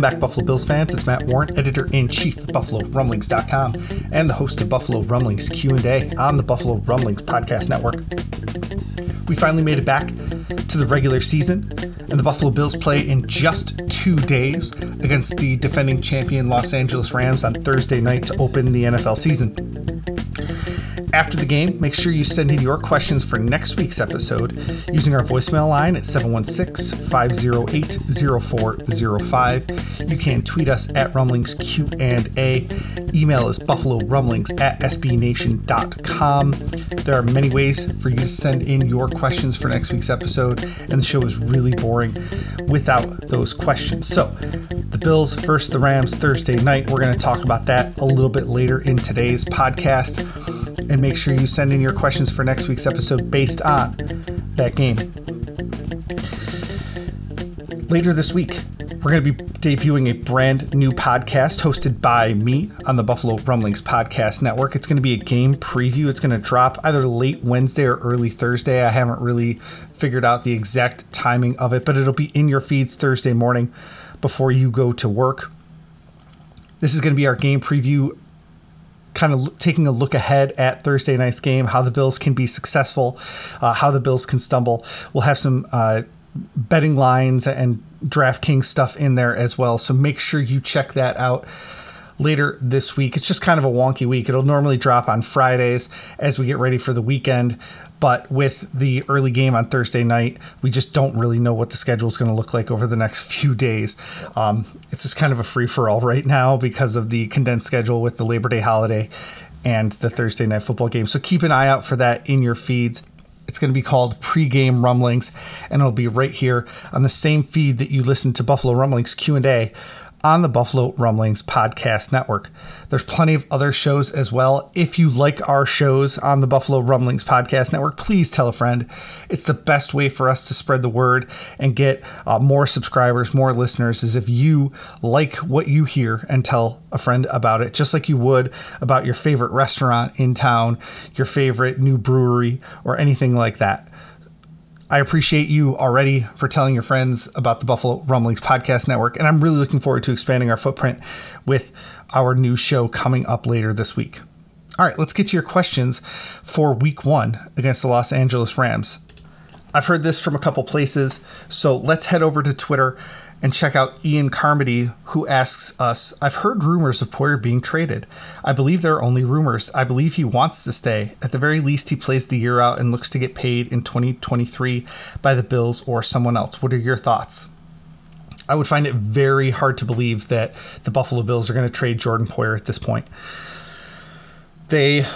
Welcome back, Buffalo Bills fans. It's Matt Warren, editor in chief of BuffaloRumblings.com, and the host of Buffalo Rumblings Q and A on the Buffalo Rumblings podcast network. We finally made it back to the regular season, and the Buffalo Bills play in just two days against the defending champion Los Angeles Rams on Thursday night to open the NFL season. After the game, make sure you send in your questions for next week's episode using our voicemail line at 716 508 0405. You can tweet us at Rumblings Q&A. Email is buffalorumblings at sbnation.com. There are many ways for you to send in your questions for next week's episode, and the show is really boring without those questions. So, the Bills versus the Rams Thursday night. We're going to talk about that a little bit later in today's podcast and make sure you send in your questions for next week's episode based on that game. Later this week, we're going to be debuting a brand new podcast hosted by me on the Buffalo Rumblings Podcast Network. It's going to be a game preview. It's going to drop either late Wednesday or early Thursday. I haven't really figured out the exact timing of it, but it'll be in your feeds Thursday morning before you go to work. This is going to be our game preview kind of taking a look ahead at Thursday night's game, how the Bills can be successful, uh, how the Bills can stumble. We'll have some uh, betting lines and DraftKings stuff in there as well. So make sure you check that out later this week. It's just kind of a wonky week. It'll normally drop on Fridays as we get ready for the weekend. But with the early game on Thursday night, we just don't really know what the schedule is going to look like over the next few days. Um, it's just kind of a free for all right now because of the condensed schedule with the Labor Day holiday and the Thursday night football game. So keep an eye out for that in your feeds. It's going to be called Pre-Game Rumblings, and it'll be right here on the same feed that you listen to Buffalo Rumblings Q and A on the Buffalo Rumblings Podcast Network. There's plenty of other shows as well. If you like our shows on the Buffalo Rumblings Podcast Network, please tell a friend. It's the best way for us to spread the word and get uh, more subscribers, more listeners, is if you like what you hear and tell a friend about it, just like you would about your favorite restaurant in town, your favorite new brewery, or anything like that. I appreciate you already for telling your friends about the Buffalo Rumblings Podcast Network, and I'm really looking forward to expanding our footprint with our new show coming up later this week. All right, let's get to your questions for week one against the Los Angeles Rams. I've heard this from a couple places, so let's head over to Twitter and check out Ian Carmody, who asks us I've heard rumors of Poyer being traded. I believe they're only rumors. I believe he wants to stay. At the very least, he plays the year out and looks to get paid in 2023 by the Bills or someone else. What are your thoughts? I would find it very hard to believe that the Buffalo Bills are going to trade Jordan Poyer at this point. They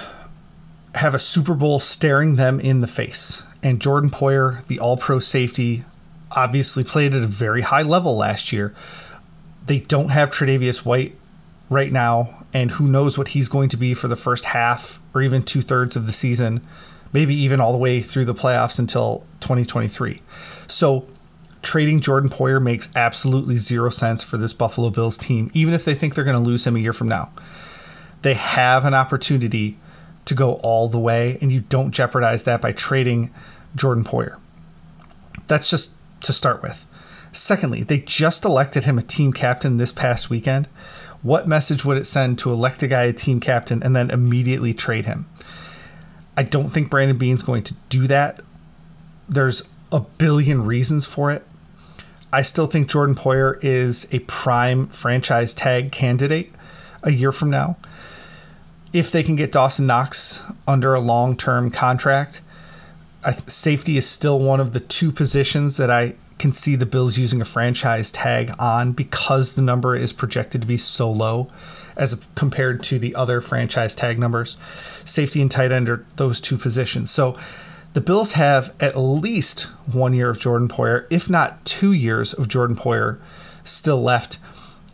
have a Super Bowl staring them in the face. And Jordan Poyer, the all pro safety, obviously played at a very high level last year. They don't have Tre'Davious White right now, and who knows what he's going to be for the first half or even two thirds of the season, maybe even all the way through the playoffs until 2023. So trading Jordan Poyer makes absolutely zero sense for this Buffalo Bills team, even if they think they're going to lose him a year from now. They have an opportunity to go all the way, and you don't jeopardize that by trading Jordan Poyer. That's just to start with. Secondly, they just elected him a team captain this past weekend. What message would it send to elect a guy a team captain and then immediately trade him? I don't think Brandon Beane's going to do that. There's a billion reasons for it. I still think Jordan Poyer is a prime franchise tag candidate a year from now. If they can get Dawson Knox under a long term contract, I, safety is still one of the two positions that I can see the Bills using a franchise tag on because the number is projected to be so low as compared to the other franchise tag numbers. Safety and tight end are those two positions. So the Bills have at least one year of Jordan Poyer, if not two years of Jordan Poyer still left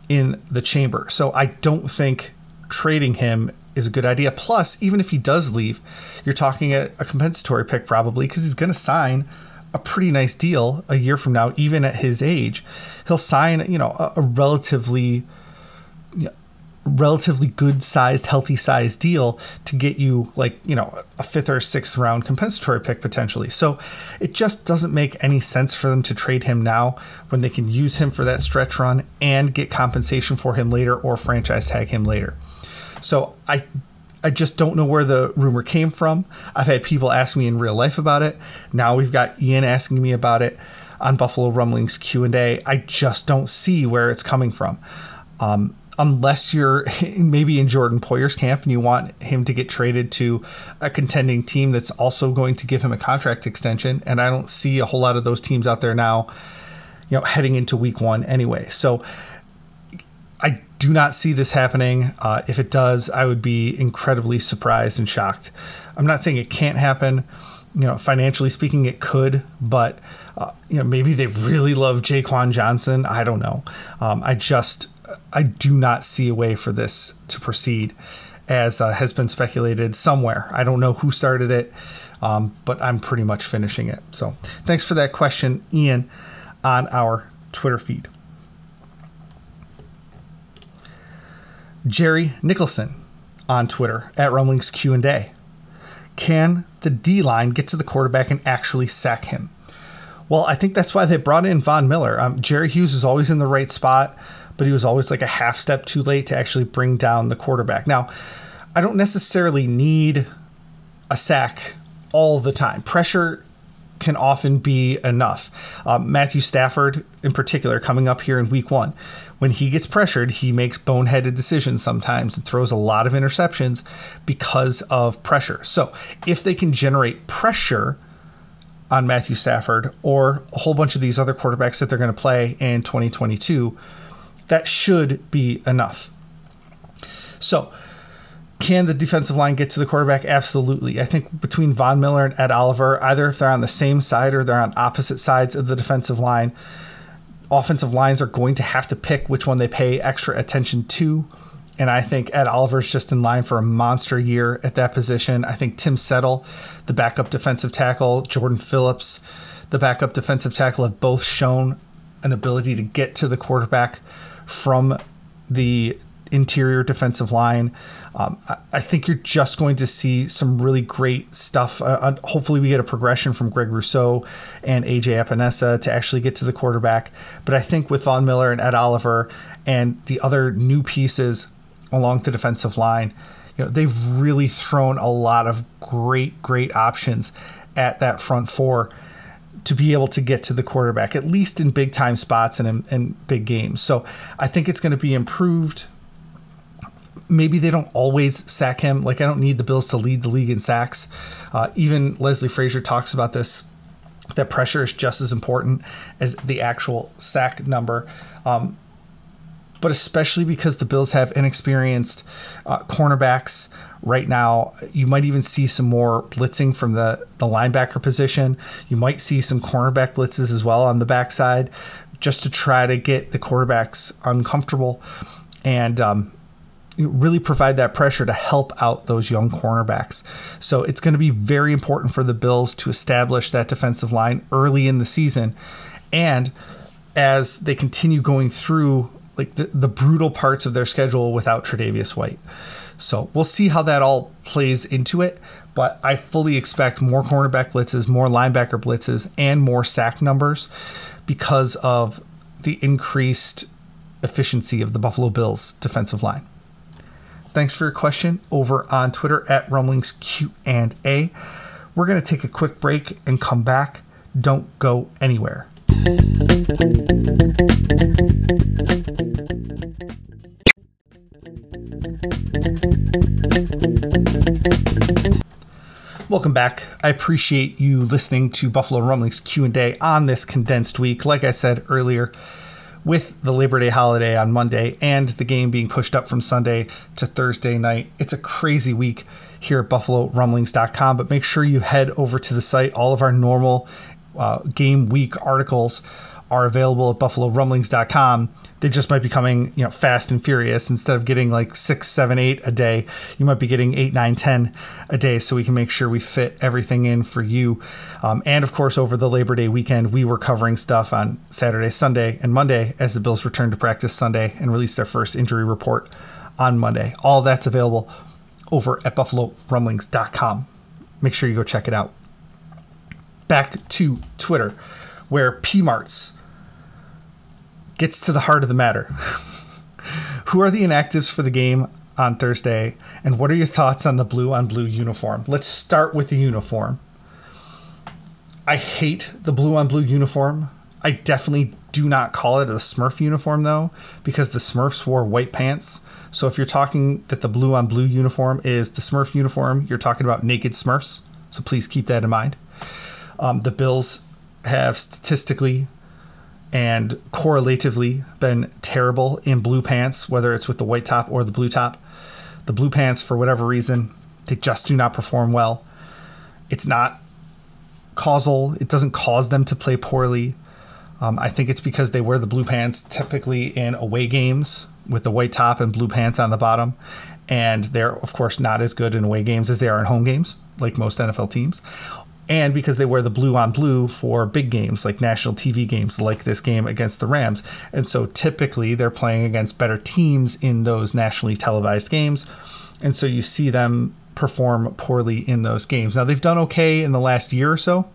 in the chamber. So I don't think trading him is a good idea. Plus, even if he does leave, you're talking a, a compensatory pick probably because he's going to sign a pretty nice deal a year from now, even at his age. He'll sign, you know, a, a relatively you know, relatively good sized, healthy sized deal to get you like, you know, a fifth or sixth round compensatory pick potentially. So it just doesn't make any sense for them to trade him now when they can use him for that stretch run and get compensation for him later or franchise tag him later. So I I just don't know where the rumor came from. I've had people ask me in real life about it. Now we've got Ian asking me about it on Buffalo Rumblings Q&A. I just don't see where it's coming from. Um, unless you're maybe in Jordan Poyer's camp and you want him to get traded to a contending team that's also going to give him a contract extension. And I don't see a whole lot of those teams out there now, you know, heading into week one anyway. So I do not see this happening. Uh, if it does, I would be incredibly surprised and shocked. I'm not saying it can't happen. You know, financially speaking, it could, but uh, you know, maybe they really love Jaquan Johnson. I don't know. Um, I just I do not see a way for this to proceed, as uh, has been speculated somewhere. I don't know who started it, um, but I'm pretty much finishing it. So thanks for that question, Ian, on our Twitter feed. Jerry Nicholson on Twitter at Rumblings Q and A. Can the D line get to the quarterback and actually sack him? Well, I think that's why they brought in Von Miller. Um, Jerry Hughes was always in the right spot but he was always like a half step too late to actually bring down the quarterback. Now, I don't necessarily need a sack all the time. Pressure can often be enough. Um, Matthew Stafford, in particular, coming up here in week one, when he gets pressured, he makes boneheaded decisions sometimes and throws a lot of interceptions because of pressure. So, if they can generate pressure on Matthew Stafford or a whole bunch of these other quarterbacks that they're going to play in 2022, that should be enough. So, can the defensive line get to the quarterback? Absolutely. I think between Von Miller and Ed Oliver, either if they're on the same side or they're on opposite sides of the defensive line, offensive lines are going to have to pick which one they pay extra attention to. And I think Ed Oliver's just in line for a monster year at that position. I think Tim Settle, the backup defensive tackle, Jordan Phillips, the backup defensive tackle, have both shown an ability to get to the quarterback from the interior defensive line. Um, I, I, think you're just going to see some really great stuff. Uh, uh hopefully, we get a progression from Greg Rousseau and AJ Epenesa to actually get to the quarterback. But I think with Von Miller and Ed Oliver and the other new pieces along the defensive line, you know, they've really thrown a lot of great, great options at that front four to be able to get to the quarterback, at least in big time spots and in, in big games. So I think it's going to be improved. Maybe they don't always sack him. Like, I don't need the Bills to lead the league in sacks. Uh, even Leslie Frazier talks about this that pressure is just as important as the actual sack number. Um, but especially because the Bills have inexperienced uh, cornerbacks right now. You might even see some more blitzing from the, the linebacker position. You might see some cornerback blitzes as well on the backside just to try to get the quarterbacks uncomfortable and um, really provide that pressure to help out those young cornerbacks. So it's going to be very important for the Bills to establish that defensive line early in the season. And as they continue going through like the, the brutal parts of their schedule without Tre'Davious White. So we'll see how that all plays into it. But I fully expect more cornerback blitzes, more linebacker blitzes, and more sack numbers because of the increased efficiency of the Buffalo Bills defensive line. Thanks for your question over on Twitter at Rumblings Q&A. We're going to take a quick break and come back. Don't go anywhere. Welcome back. I appreciate you listening to Buffalo Rumblings Q&A on this condensed week. Like I said earlier, with the Labor Day holiday on Monday and the game being pushed up from Sunday to Thursday night, it's a crazy week here at BuffaloRumblings.com. But make sure you head over to the site. All of our normal uh, game week articles are available at BuffaloRumblings.com they just might be coming, you know, fast and furious. Instead of getting like six, seven, eight a day, you might be getting eight, nine, ten a day. So we can make sure we fit everything in for you. Um, and of course, over the Labor Day weekend, we were covering stuff on Saturday, Sunday, and Monday as the Bills returned to practice Sunday and released their first injury report on Monday. All that's available over at BuffaloRumblings.com. Make sure you go check it out. Back to Twitter, where PMarts gets to the heart of the matter. Who are the inactives for the game on Thursday, and what are your thoughts on the blue on blue uniform? Let's start with the uniform. I hate the blue on blue uniform. I definitely do not call it a Smurf uniform though, because the Smurfs wore white pants. So if you're talking that the blue on blue uniform is the Smurf uniform, you're talking about naked Smurfs. So please keep that in mind. Um, the Bills have statistically and correlatively been terrible in blue pants, whether it's with the white top or the blue top. The blue pants, for whatever reason, they just do not perform well. It's not causal, it doesn't cause them to play poorly. Um, I think it's because they wear the blue pants typically in away games with the white top and blue pants on the bottom. And they're, of course, not as good in away games as they are in home games, like most NFL teams and because they wear the blue on blue for big games like national TV games like this game against the Rams. And so typically they're playing against better teams in those nationally televised games. And so you see them perform poorly in those games. Now they've done okay in the last year or so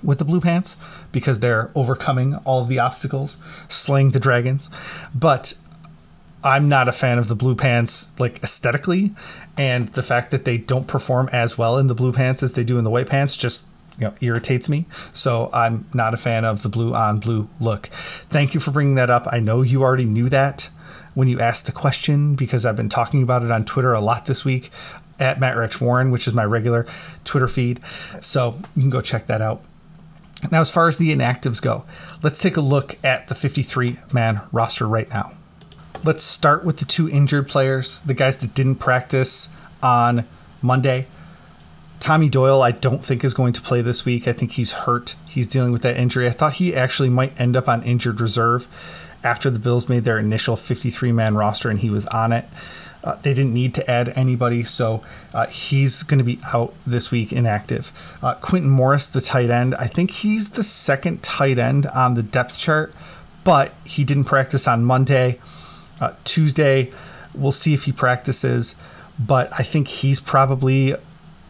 with the Blue Pants because they're overcoming all of the obstacles, slaying the dragons. But I'm not a fan of the Blue Pants like aesthetically and the fact that they don't perform as well in the blue pants as they do in the white pants just you know irritates me. So i'm not a fan of the blue on blue look. Thank you for bringing that up. I know you already knew that when you asked the question because i've been talking about it on twitter a lot this week at matt rich warren which is my regular twitter feed. So you can go check that out. Now as far as the inactives go let's take a look at the 53 man roster right now let's start with the two injured players, the guys that didn't practice on Monday. Tommy Doyle, I don't think is going to play this week. I think he's hurt. He's dealing with that injury. I thought he actually might end up on injured reserve after the Bills made their initial 53 man roster and he was on it. Uh, they didn't need to add anybody, so uh, he's going to be out this week inactive. Uh, Quintin Morris, the tight end, I think he's the second tight end on the depth chart, but he didn't practice on Monday. Uh, Tuesday, we'll see if he practices, but I think he's probably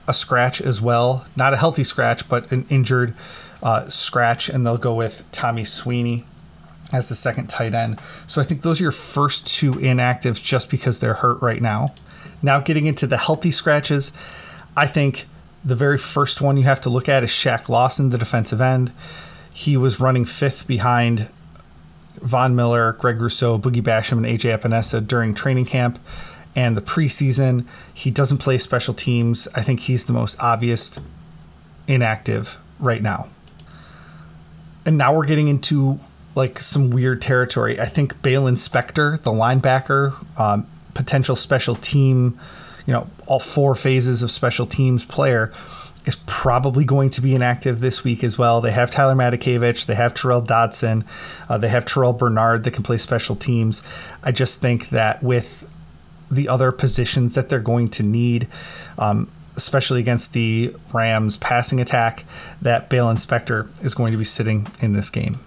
a scratch as well. Not a healthy scratch, but an injured uh, scratch, and they'll go with Tommy Sweeney as the second tight end. So I think those are your first two inactives just because they're hurt right now. Now, getting into the healthy scratches, I think the very first one you have to look at is Shaq Lawson, the defensive end. He was running fifth behind Von Miller, Greg Rousseau, Boogie Basham, and AJ Epenesa during training camp and the preseason. He doesn't play special teams. I think he's the most obvious inactive right now. And now we're getting into like some weird territory. I think Baylon Spector, the linebacker, um, potential special team, you know, all four phases of special teams player is probably going to be inactive this week as well. They have Tyler Matakevich, they have Terrell Dodson, uh, they have Terrel Bernard that can play special teams. I just think that with the other positions that they're going to need, um, especially against the Rams passing attack, that Baylon Spector is going to be sitting in this game.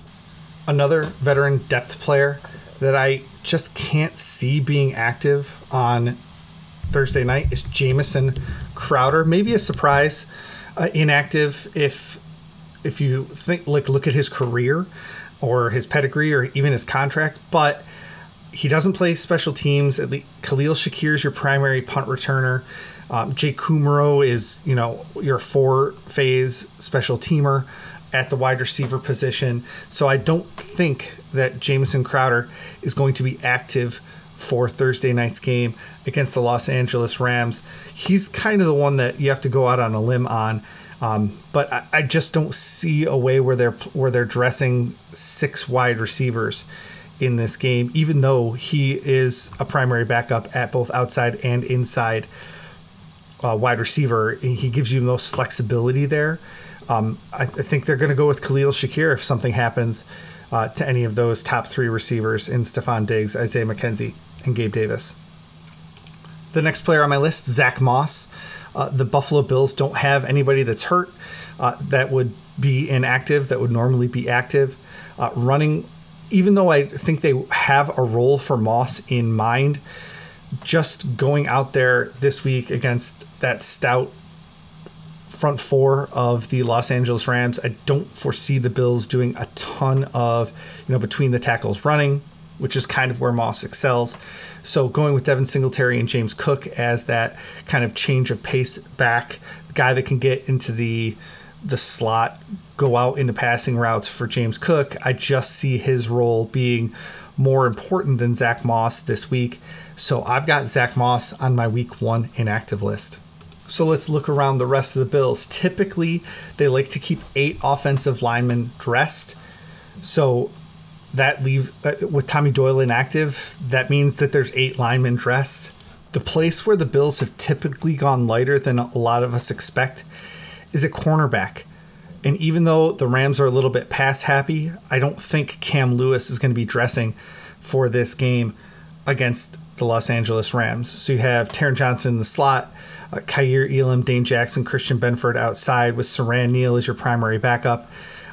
Another veteran depth player that I just can't see being active on Thursday night is Jamison Crowder. Maybe a surprise uh, inactive if if you think like look at his career. or his pedigree or even his contract, but he doesn't play special teams. At least Khalil Shakir is your primary punt returner. Um, Jake Kumerow is, you know, your four phase special teamer at the wide receiver position. So I don't think that Jamison Crowder is going to be active for Thursday night's game against the Los Angeles Rams. He's kind of the one that you have to go out on a limb on. Um, but I, I, just don't see a way where they're where they're dressing six wide receivers in this game, even though he is a primary backup at both outside and inside uh, wide receiver. He gives you the most flexibility there. Um, I, I, think they're going to go with Khalil Shakir if something happens uh, to any of those top three receivers in Stefon Diggs, Isaiah McKenzie, and Gabe Davis. The next player on my list, Zach Moss. Uh, the Buffalo Bills don't have anybody that's hurt uh, that would be inactive, that would normally be active. Uh, running, even though I think they have a role for Moss in mind, just going out there this week against that stout front four of the Los Angeles Rams, I don't foresee the Bills doing a ton of, you know, between the tackles running, which is kind of where Moss excels. So going with Devin Singletary and James Cook as that kind of change of pace back, guy that can get into the the slot, go out into passing routes for James Cook, I just see his role being more important than Zach Moss this week. So I've got Zach Moss on my week one inactive list. So let's look around the rest of the Bills. Typically, they like to keep eight offensive linemen dressed. So that leave uh, with Tommy Doyle inactive, that means that there's eight linemen dressed. The place where the Bills have typically gone lighter than a lot of us expect is a cornerback. And even though the Rams are a little bit pass happy, I don't think Cam Lewis is going to be dressing for this game against the Los Angeles Rams. So you have Taron Johnson in the slot, uh, Elam, Dane Jackson, Christian Benford outside with Siran Neal as your primary backup.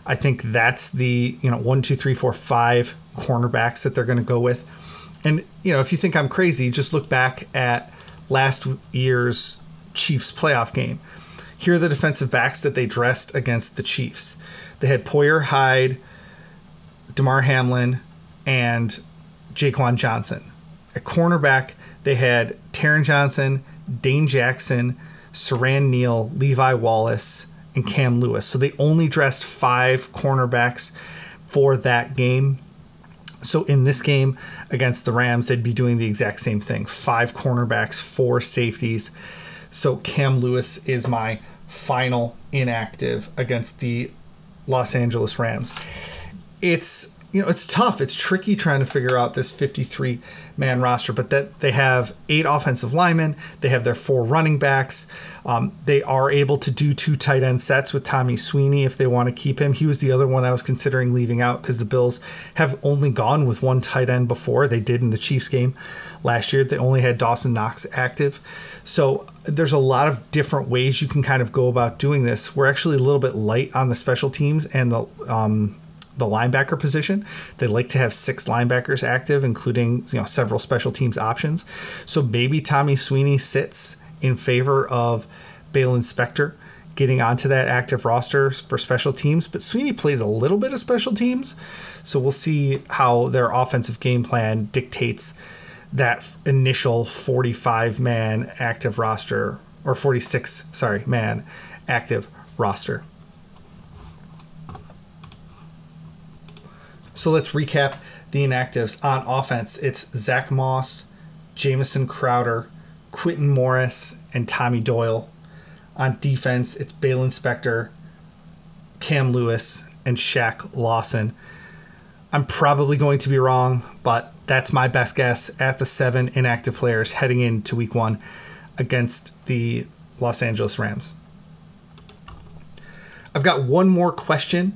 I think that's the you know one, two, three, four, five cornerbacks that they're going to go with. And you know, if you think I'm crazy, just look back at last year's Chiefs playoff game. Here are the defensive backs that they dressed against the Chiefs. They had Poyer Hyde, Damar Hamlin, and Jaquan Johnson. At cornerback, they had Taron Johnson, Dane Jackson, Siran Neal, Levi Wallace, and Cam Lewis. So they only dressed five cornerbacks for that game. So in this game against the Rams, they'd be doing the exact same thing five cornerbacks, four safeties. So Cam Lewis is my final inactive against the Los Angeles Rams. It's you know it's tough. It's tricky trying to figure out this 53 man roster but that they have eight offensive linemen. They have their four running backs. Um, they are able to do two tight end sets with tommy sweeney if they want to keep him. He was the other one i was considering leaving out because the bills have only gone with one tight end before. They did in the chiefs game last year. They only had dawson knox active. So there's a lot of different ways you can kind of go about doing this. We're actually a little bit light on the special teams and the um, the linebacker position. They like to have six linebackers active, including you know several special teams options. So maybe Tommy Sweeney sits in favor of Baylon Spector getting onto that active roster for special teams, but Sweeney plays a little bit of special teams. So we'll see how their offensive game plan dictates that initial 45 man active roster or 46, sorry, man active roster. So let's recap the inactives. On offense, it's Zach Moss, Jamison Crowder, Quintin Morris, and Tommy Doyle. On defense, it's Baylon Spector, Cam Lewis, and Shaq Lawson. I'm probably going to be wrong, but that's my best guess at the seven inactive players heading into week one against the Los Angeles Rams. I've got one more question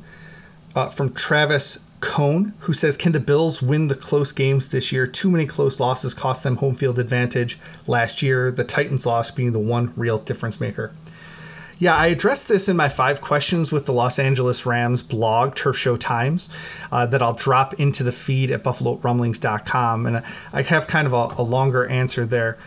uh, from Travis Cone, who says, Can the Bills win the close games this year? Too many close losses cost them home field advantage last year, the Titans' loss being the one real difference maker. Yeah, I addressed this in my five questions with the Los Angeles Rams blog, Turf Show Times, uh, that I'll drop into the feed at buffalorumblings.com. And I have kind of a, a longer answer there.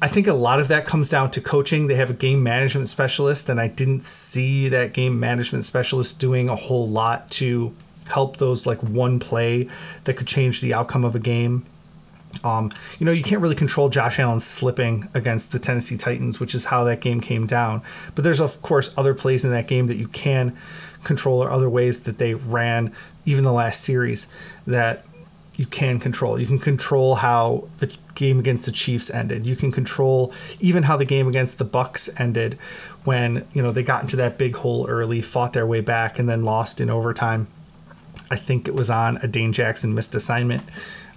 I think a lot of that comes down to coaching. They have a game management specialist, and I didn't see that game management specialist doing a whole lot to help those like one play that could change the outcome of a game. Um, you know, you can't really control Josh Allen slipping against the Tennessee Titans, which is how that game came down. But there's, of course, other plays in that game that you can control or other ways that they ran, even the last series, that you can control. You can control how the game against the Chiefs ended. You can control even how the game against the Bucs ended when, you know, they got into that big hole early, fought their way back and then lost in overtime. I think it was on a Dane Jackson missed assignment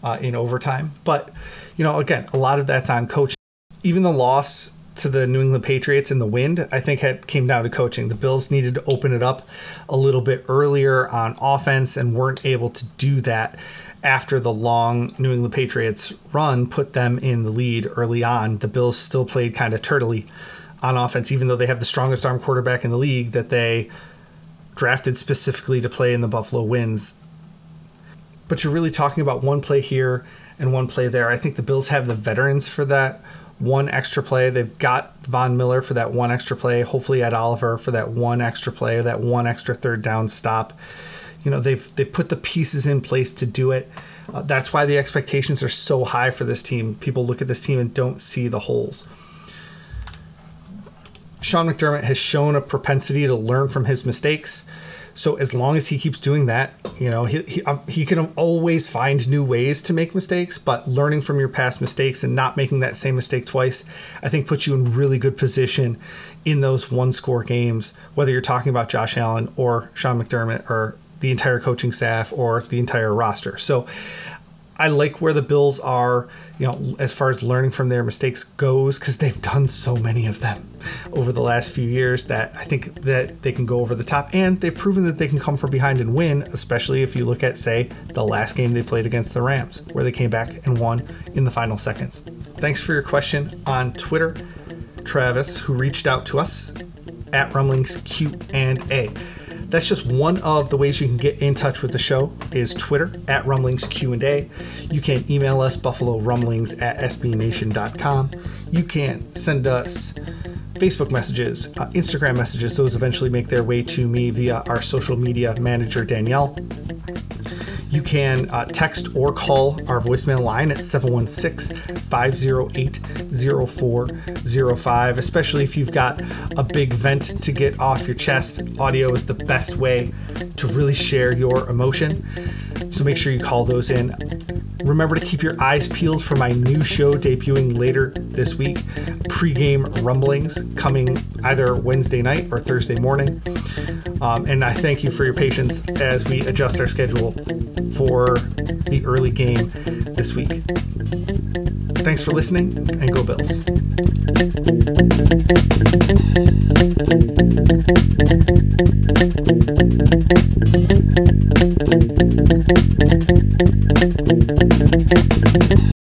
uh, in overtime. But, you know, again, a lot of that's on coaching. Even the loss to the New England Patriots in the wind, I think had came down to coaching. The Bills needed to open it up a little bit earlier on offense and weren't able to do that after the long New England Patriots run put them in the lead early on. The Bills still played kind of turtly on offense, even though they have the strongest arm quarterback in the league that they drafted specifically to play in the Buffalo wins. but you're really talking about one play here and one play there. I think the Bills have the veterans for that one extra play. They've got Von Miller for that one extra play. Hopefully, Ed Oliver for that one extra play that one extra third down stop. You know, they've they've put the pieces in place to do it. Uh, that's why the expectations are so high for this team. People look at this team and don't see the holes. Sean McDermott has shown a propensity to learn from his mistakes. So as long as he keeps doing that, you know, he he, um, he can always find new ways to make mistakes. But learning from your past mistakes and not making that same mistake twice, I think puts you in really good position in those one score games. Whether you're talking about Josh Allen or Sean McDermott or the entire coaching staff or the entire roster. So I like where the Bills are, you know, as far as learning from their mistakes goes, because they've done so many of them over the last few years that I think that they can go over the top, and they've proven that they can come from behind and win, especially if you look at, say, the last game they played against the Rams, where they came back and won in the final seconds. Thanks for your question on Twitter, Travis, who reached out to us at Rumblings Q and A. That's just one of the ways you can get in touch with the show is Twitter at Rumblings Q&A. You can email us Buffalo Rumblings at sbnation.com. You can send us Facebook messages, uh, Instagram messages. Those eventually make their way to me via our social media manager, Danielle. You can uh, text or call our voicemail line at 716 508 0405, especially if you've got a big vent to get off your chest. Audio is the best way to really share your emotion. So make sure you call those in. Remember to keep your eyes peeled for my new show debuting later this week Pre-game rumblings coming either Wednesday night or Thursday morning. Um, and I thank you for your patience as we adjust our schedule for the early game this week. Thanks for listening and go Bills.